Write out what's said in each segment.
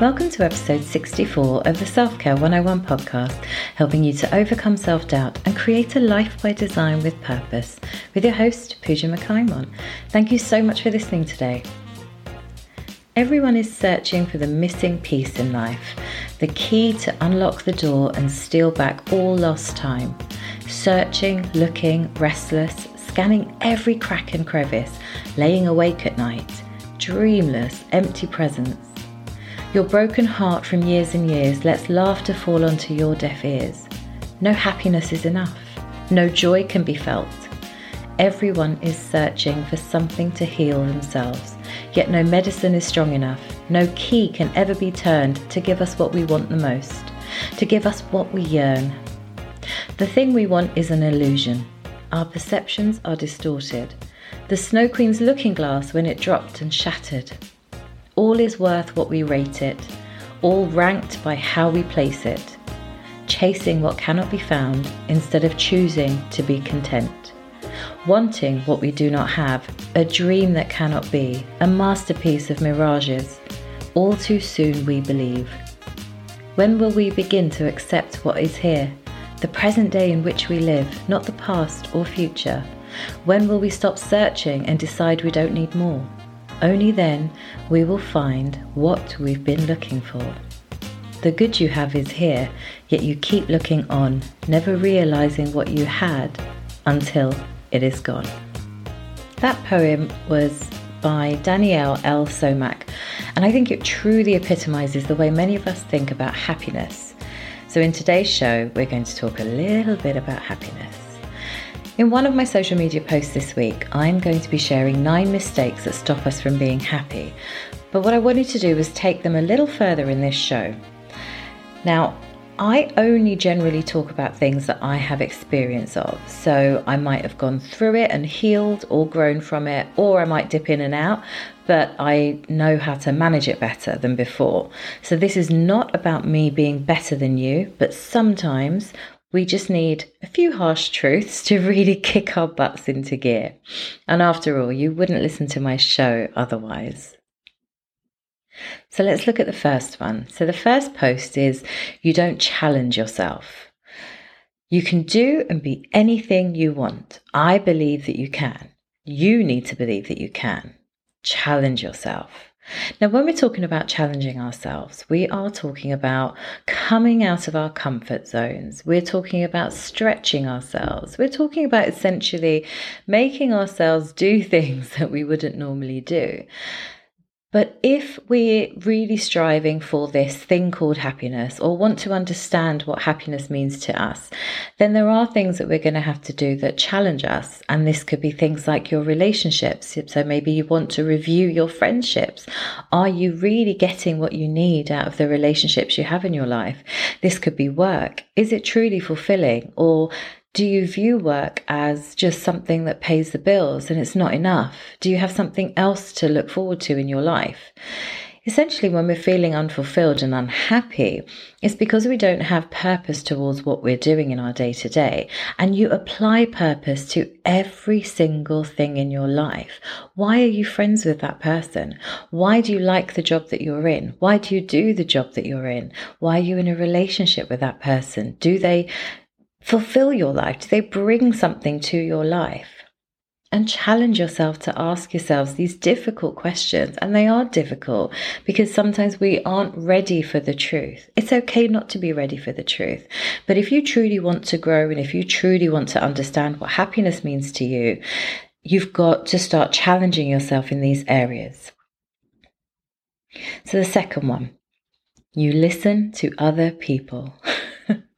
Welcome to episode 64 of the Self Care 101 podcast, helping you to overcome self doubt and create a life by design with purpose, with your host, Pooja McClymont. Thank you so much for listening today. Everyone is searching for the missing piece in life, the key to unlock the door and steal back all lost time. Searching, looking, restless, scanning every crack and crevice, laying awake at night, dreamless, empty presence your broken heart from years and years lets laughter fall onto your deaf ears. No happiness is enough. No joy can be felt. Everyone is searching for something to heal themselves, yet no medicine is strong enough. No key can ever be turned to give us what we want the most, to give us what we yearn. The thing we want is an illusion. Our perceptions are distorted. The Snow Queen's looking glass when it dropped and shattered. All is worth what we rate it, all ranked by how we place it, chasing what cannot be found instead of choosing to be content. Wanting what we do not have, a dream that cannot be, a masterpiece of mirages. All too soon we believe. When will we begin to accept what is here, the present day in which we live, not the past or future? When will we stop searching and decide we don't need more? Only then we will find what we've been looking for. The good you have is here, yet you keep looking on, never realizing what you had until it is gone. That poem was by Danielle L. Somack, and I think it truly epitomizes the way many of us think about happiness. So, in today's show, we're going to talk a little bit about happiness. In one of my social media posts this week, I'm going to be sharing nine mistakes that stop us from being happy. But what I wanted to do was take them a little further in this show. Now, I only generally talk about things that I have experience of. So I might have gone through it and healed or grown from it, or I might dip in and out, but I know how to manage it better than before. So this is not about me being better than you, but sometimes we just need a few harsh truths to really kick our butts into gear. And after all, you wouldn't listen to my show otherwise. So let's look at the first one. So the first post is you don't challenge yourself. You can do and be anything you want. I believe that you can. You need to believe that you can. Challenge yourself. Now, when we're talking about challenging ourselves, we are talking about coming out of our comfort zones. We're talking about stretching ourselves. We're talking about essentially making ourselves do things that we wouldn't normally do. But if we're really striving for this thing called happiness or want to understand what happiness means to us, then there are things that we're going to have to do that challenge us. And this could be things like your relationships. So maybe you want to review your friendships. Are you really getting what you need out of the relationships you have in your life? This could be work. Is it truly fulfilling? Or do you view work as just something that pays the bills and it's not enough? Do you have something else to look forward to in your life? Essentially, when we're feeling unfulfilled and unhappy, it's because we don't have purpose towards what we're doing in our day to day. And you apply purpose to every single thing in your life. Why are you friends with that person? Why do you like the job that you're in? Why do you do the job that you're in? Why are you in a relationship with that person? Do they fulfill your life? Do they bring something to your life? And challenge yourself to ask yourselves these difficult questions. And they are difficult because sometimes we aren't ready for the truth. It's okay not to be ready for the truth. But if you truly want to grow and if you truly want to understand what happiness means to you, you've got to start challenging yourself in these areas. So the second one, you listen to other people.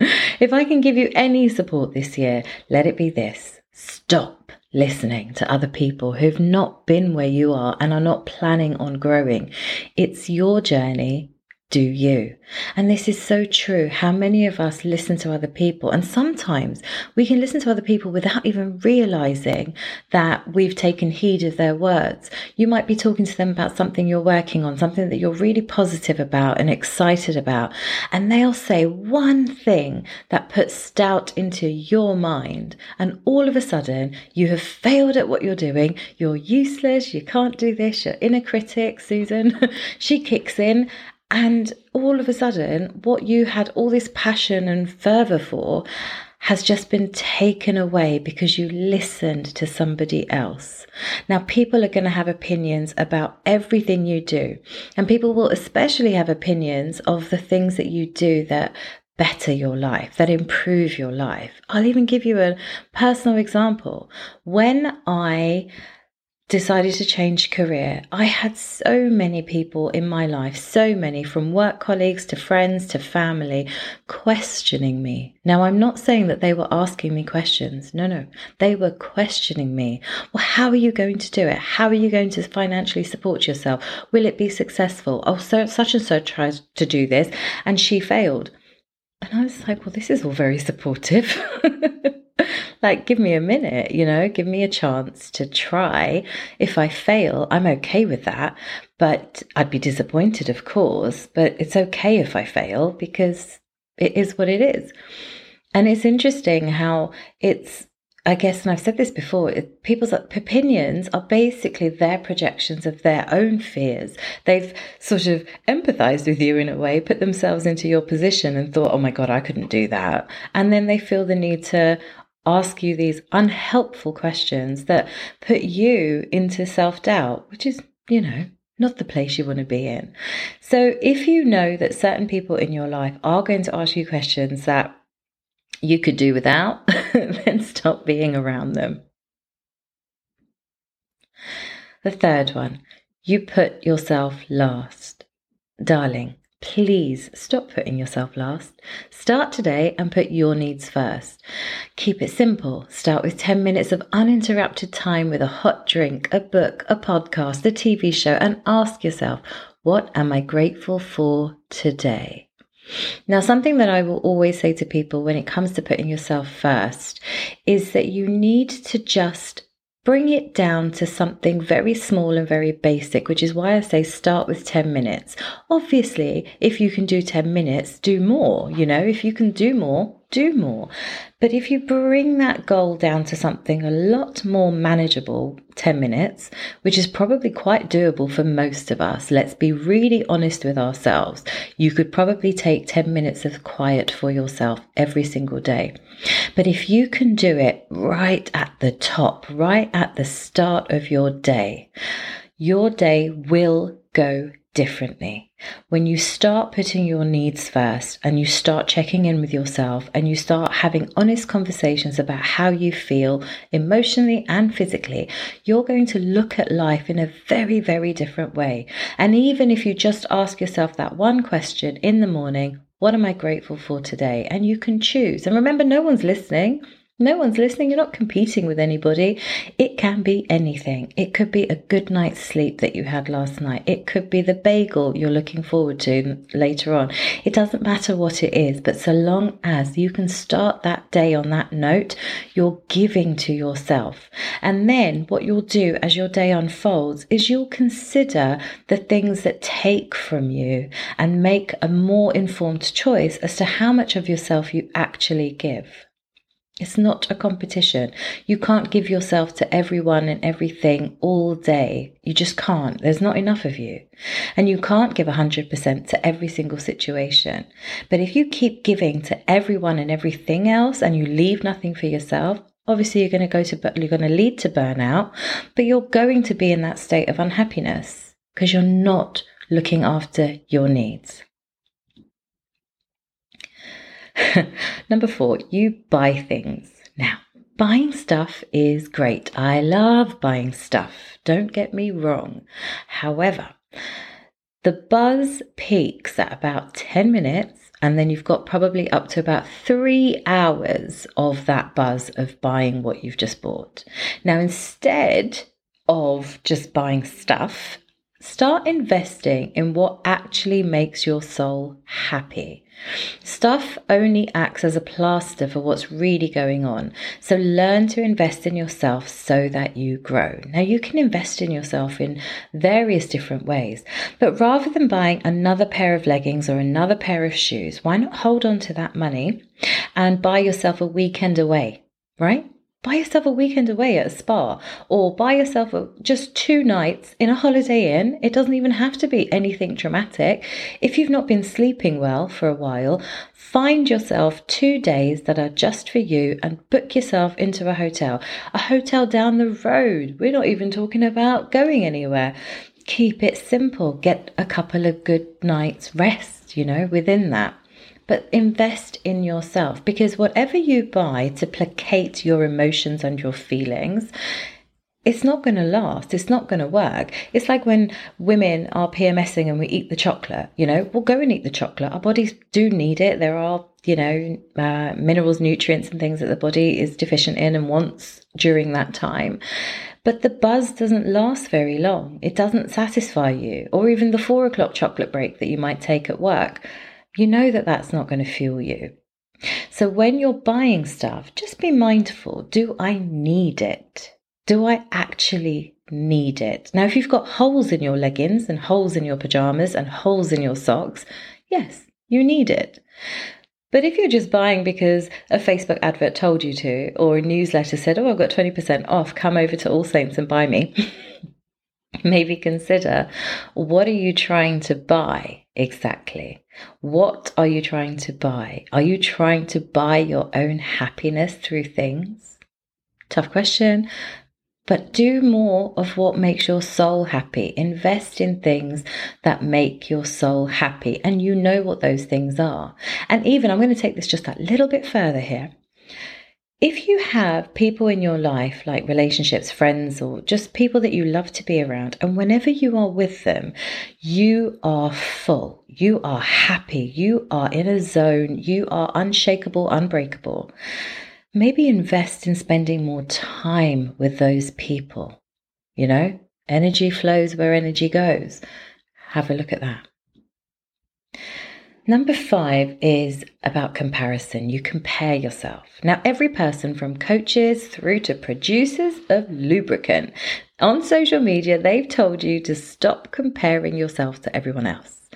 If I can give you any support this year, let it be this stop listening to other people who've not been where you are and are not planning on growing. It's your journey do you? And this is so true. How many of us listen to other people? And sometimes we can listen to other people without even realizing that we've taken heed of their words. You might be talking to them about something you're working on, something that you're really positive about and excited about. And they'll say one thing that puts doubt into your mind. And all of a sudden, you have failed at what you're doing. You're useless. You can't do this. Your inner critic, Susan, she kicks in And all of a sudden, what you had all this passion and fervor for has just been taken away because you listened to somebody else. Now, people are going to have opinions about everything you do, and people will especially have opinions of the things that you do that better your life, that improve your life. I'll even give you a personal example. When I decided to change career, I had so many people in my life, so many from work colleagues to friends to family, questioning me. Now, I'm not saying that they were asking me questions. No, no. They were questioning me. Well, how are you going to do it? How are you going to financially support yourself? Will it be successful? Oh, so such and so tried to do this and she failed. And I was like, well, this is all very supportive. like, give me a minute, you know, give me a chance to try. If I fail, I'm okay with that. But I'd be disappointed, of course. But it's okay if I fail because it is what it is. And it's interesting how it's I guess, and I've said this before, people's opinions are basically their projections of their own fears. They've sort of empathized with you in a way, put themselves into your position and thought, oh my God, I couldn't do that. And then they feel the need to ask you these unhelpful questions that put you into self doubt, which is, you know, not the place you want to be in. So if you know that certain people in your life are going to ask you questions that you could do without, then stop being around them. The third one, you put yourself last. Darling, please stop putting yourself last. Start today and put your needs first. Keep it simple. Start with 10 minutes of uninterrupted time with a hot drink, a book, a podcast, a TV show, and ask yourself, what am I grateful for today? Now, something that I will always say to people when it comes to putting yourself first is that you need to just bring it down to something very small and very basic, which is why I say start with 10 minutes. Obviously, if you can do 10 minutes, do more. You know, if you can do more, do more. But if you bring that goal down to something a lot more manageable, 10 minutes, which is probably quite doable for most of us, let's be really honest with ourselves. You could probably take 10 minutes of quiet for yourself every single day. But if you can do it right at the top, right at the start of your day, your day will go differently. When you start putting your needs first and you start checking in with yourself and you start having honest conversations about how you feel emotionally and physically, you're going to look at life in a very, very different way. And even if you just ask yourself that one question in the morning, what am I grateful for today? And you can choose. And remember, no one's listening. No one's listening. You're not competing with anybody. It can be anything. It could be a good night's sleep that you had last night. It could be the bagel you're looking forward to later on. It doesn't matter what it is, but so long as you can start that day on that note, you're giving to yourself. And then what you'll do as your day unfolds is you'll consider the things that take from you and make a more informed choice as to how much of yourself you actually give. It's not a competition. You can't give yourself to everyone and everything all day. You just can't. There's not enough of you. And you can't give 100% to every single situation. But if you keep giving to everyone and everything else and you leave nothing for yourself, obviously you're going to go to you're going to lead to burnout, but you're going to be in that state of unhappiness because you're not looking after your needs. Number four, you buy things. Now, buying stuff is great. I love buying stuff. Don't get me wrong. However, the buzz peaks at about 10 minutes, and then you've got probably up to about three hours of that buzz of buying what you've just bought. Now, instead of just buying stuff, start investing in what actually makes your soul happy. Stuff only acts as a plaster for what's really going on. So learn to invest in yourself so that you grow. Now, you can invest in yourself in various different ways, but rather than buying another pair of leggings or another pair of shoes, why not hold on to that money and buy yourself a weekend away, right? Buy yourself a weekend away at a spa or buy yourself a, just two nights in a holiday inn. It doesn't even have to be anything dramatic. If you've not been sleeping well for a while, find yourself two days that are just for you and book yourself into a hotel. A hotel down the road. We're not even talking about going anywhere. Keep it simple. Get a couple of good nights rest, you know, within that but invest in yourself because whatever you buy to placate your emotions and your feelings, it's not going to last. It's not going to work. It's like when women are PMSing and we eat the chocolate, you know, we'll go and eat the chocolate. Our bodies do need it. There are, you know, uh, minerals, nutrients, and things that the body is deficient in and wants during that time. But the buzz doesn't last very long. It doesn't satisfy you, or even the four o'clock chocolate break that you might take at work you know that that's not going to fuel you. So when you're buying stuff, just be mindful do I need it? Do I actually need it? Now, if you've got holes in your leggings and holes in your pajamas and holes in your socks, yes, you need it. But if you're just buying because a Facebook advert told you to, or a newsletter said, oh, I've got 20% off, come over to All Saints and buy me, maybe consider what are you trying to buy exactly? What are you trying to buy? Are you trying to buy your own happiness through things? Tough question, but do more of what makes your soul happy. Invest in things that make your soul happy, and you know what those things are. And even, I'm going to take this just a little bit further here. If you have people in your life, like relationships, friends, or just people that you love to be around, and whenever you are with them, you are full, you are happy, you are in a zone, you are unshakable, unbreakable, maybe invest in spending more time with those people. You know, energy flows where energy goes. Have a look at that. Number five is about comparison. You compare yourself. Now, every person from coaches through to producers of lubricant on social media, they've told you to stop comparing yourself to everyone else.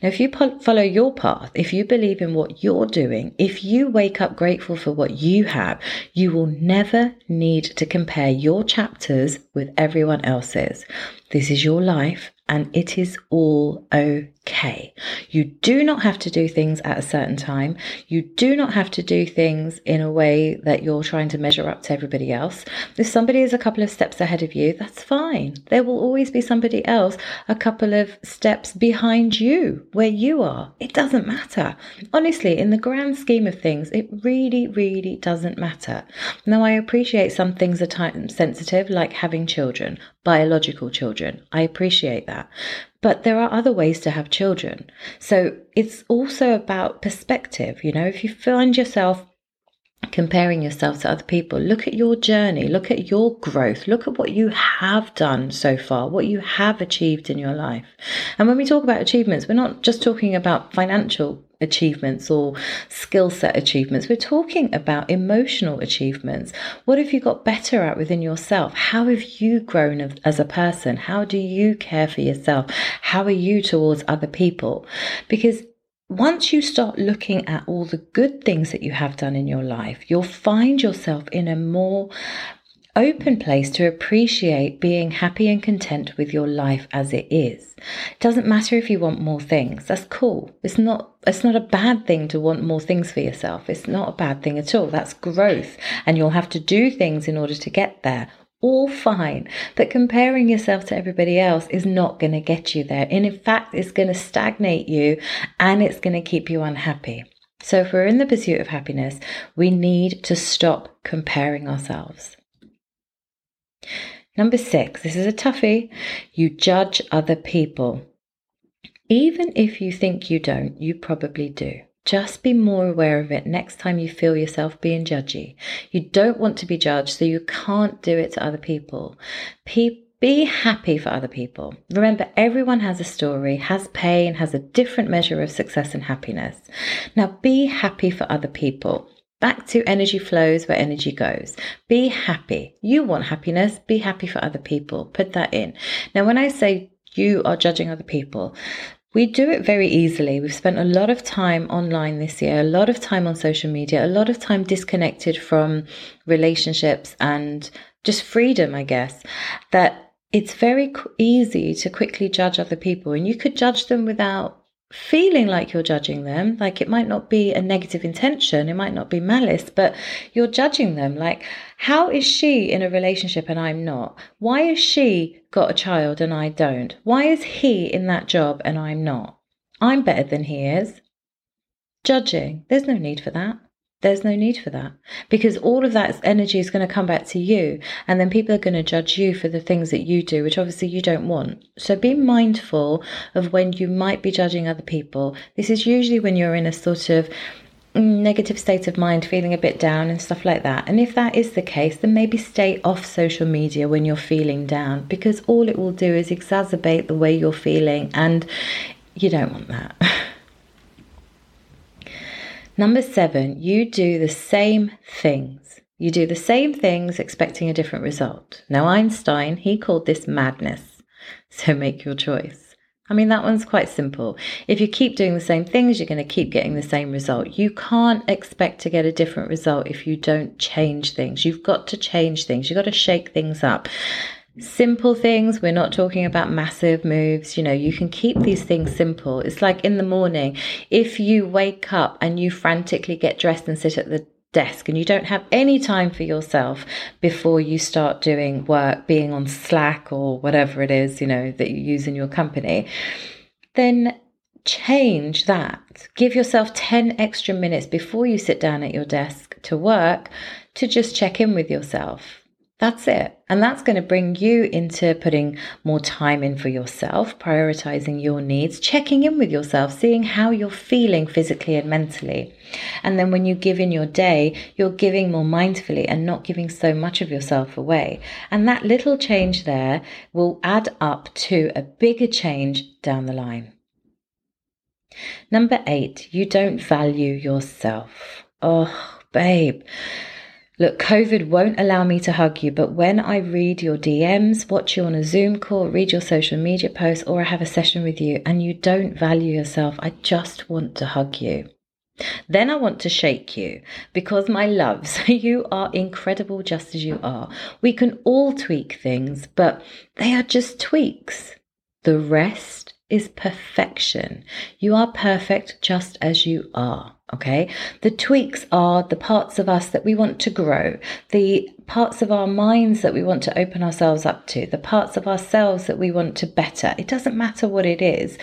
Now, if you follow your path, if you believe in what you're doing, if you wake up grateful for what you have, you will never need to compare your chapters with everyone else's. This is your life and it is all okay. You do not have to do things at a certain time. You do not have to do things in a way that you're trying to measure up to everybody else. If somebody is a couple of steps ahead of you, that's fine. There will always be somebody else a couple of steps behind you where you are. It doesn't matter. Honestly, in the grand scheme of things, it really, really doesn't matter. Now, I appreciate some things are time sensitive, like having children biological children. I appreciate that. But there are other ways to have children. So it's also about perspective. You know, if you find yourself comparing yourself to other people. Look at your journey, look at your growth, look at what you have done so far, what you have achieved in your life. And when we talk about achievements, we're not just talking about financial achievements or skill set achievements. We're talking about emotional achievements. What have you got better at within yourself? How have you grown as a person? How do you care for yourself? How are you towards other people? Because once you start looking at all the good things that you have done in your life, you'll find yourself in a more open place to appreciate being happy and content with your life as it is. It doesn't matter if you want more things. That's cool. It's not it's not a bad thing to want more things for yourself. It's not a bad thing at all. That's growth and you'll have to do things in order to get there. All fine. But comparing yourself to everybody else is not going to get you there. And in fact, it's going to stagnate you and it's going to keep you unhappy. So, if we're in the pursuit of happiness, we need to stop comparing ourselves. Number six, this is a toughie. You judge other people. Even if you think you don't, you probably do. Just be more aware of it next time you feel yourself being judgy. You don't want to be judged, so you can't do it to other people. Pe- be happy for other people. Remember, everyone has a story, has pain, has a different measure of success and happiness. Now, be happy for other people. Back to energy flows where energy goes. Be happy. You want happiness. Be happy for other people. Put that in. Now, when I say you are judging other people, we do it very easily. We've spent a lot of time online this year, a lot of time on social media, a lot of time disconnected from relationships and just freedom, I guess, that it's very easy to quickly judge other people. And you could judge them without feeling like you're judging them. Like it might not be a negative intention, it might not be malice, but you're judging them. Like, how is she in a relationship and I'm not? Why has she got a child and I don't? Why is he in that job and I'm not? I'm better than he is. Judging. There's no need for that. There's no need for that because all of that energy is going to come back to you, and then people are going to judge you for the things that you do, which obviously you don't want. So be mindful of when you might be judging other people. This is usually when you're in a sort of negative state of mind, feeling a bit down and stuff like that. And if that is the case, then maybe stay off social media when you're feeling down because all it will do is exacerbate the way you're feeling, and you don't want that. Number seven, you do the same things. You do the same things expecting a different result. Now, Einstein, he called this madness. So make your choice. I mean, that one's quite simple. If you keep doing the same things, you're going to keep getting the same result. You can't expect to get a different result if you don't change things. You've got to change things. You've got to shake things up simple things. We're not talking about massive moves. You know, you can keep these things simple. It's like in the morning, if you wake up and you frantically get dressed and sit at the desk and you don't have any time for yourself before you start doing work, being on Slack or whatever it is, you know, that you use in your company, then change that. Give yourself 10 extra minutes before you sit down at your desk to work to just check in with yourself that's it. And that's going to bring you into putting more time in for yourself, prioritizing your needs, checking in with yourself, seeing how you're feeling physically and mentally. And then when you give in your day, you're giving more mindfully and not giving so much of yourself away. And that little change there will add up to a bigger change down the line. Number eight, you don't value yourself. Oh, babe. Look, COVID won't allow me to hug you, but when I read your DMs, watch you on a Zoom call, read your social media posts, or I have a session with you and you don't value yourself, I just want to hug you. Then I want to shake you because, my loves, you are incredible just as you are. We can all tweak things, but they are just tweaks. The rest is perfection. You are perfect just as you are. Okay. The tweaks are the parts of us that we want to grow, the parts of our minds that we want to open ourselves up to, the parts of ourselves that we want to better. It doesn't matter what it is.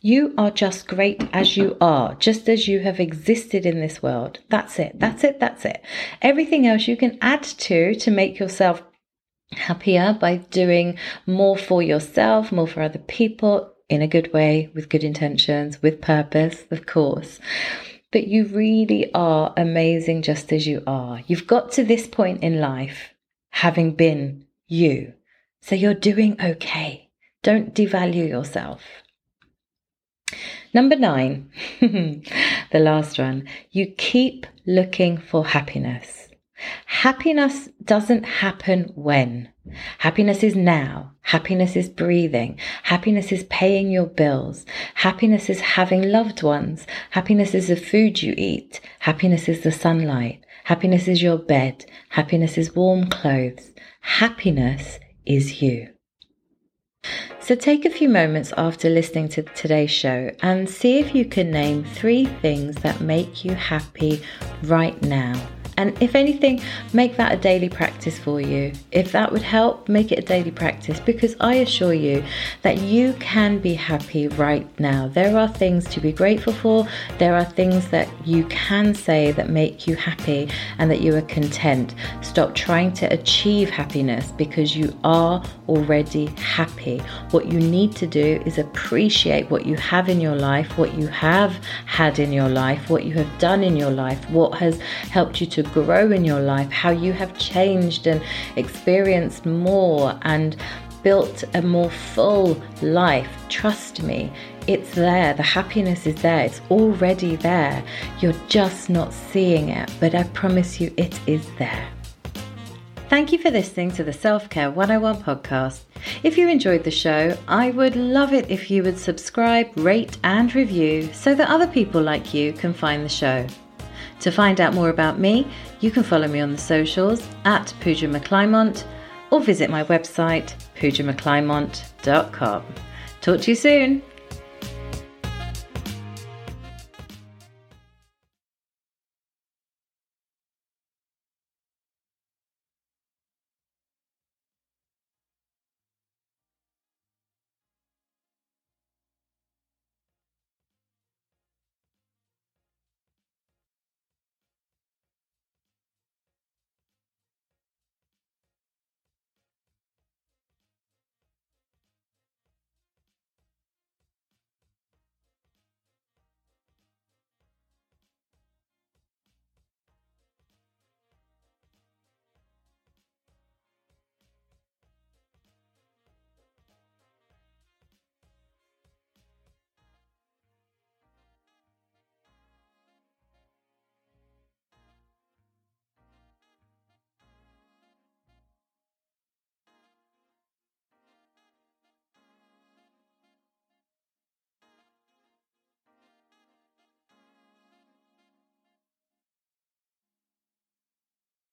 You are just great as you are, just as you have existed in this world. That's it. That's it. That's it. Everything else you can add to to make yourself happier by doing more for yourself, more for other people in a good way, with good intentions, with purpose, of course but you really are amazing just as you are. You've got to this point in life having been you. So you're doing okay. Don't devalue yourself. Number nine, the last one, you keep looking for happiness. Happiness doesn't happen when. Happiness is now. Happiness is breathing. Happiness is paying your bills. Happiness is having loved ones. Happiness is the food you eat. Happiness is the sunlight. Happiness is your bed. Happiness is warm clothes. Happiness is you. So take a few moments after listening to today's show and see if you can name three things that make you happy right now and if anything, make that a daily practice for you. If that would help, make it a daily practice because I assure you that you can be happy right now. There are things to be grateful for, there are things that you can say that make you happy and that you are content. Stop trying to achieve happiness because you are already happy. What you need to do is appreciate what you have in your life, what you have had in your life, what you have done in your life, what has helped you to grow in your life, how you have changed and experienced more and built a more full life. Trust me, it's there. The happiness is there. It's already there. You're just not seeing it, but I promise you it is there. Thank you for listening to the Self Care 101 podcast. If you enjoyed the show, I would love it if you would subscribe, rate, and review so that other people like you can find the show. To find out more about me, you can follow me on the socials at Pooja McClymont or visit my website, poojamcclymont.com. Talk to you soon.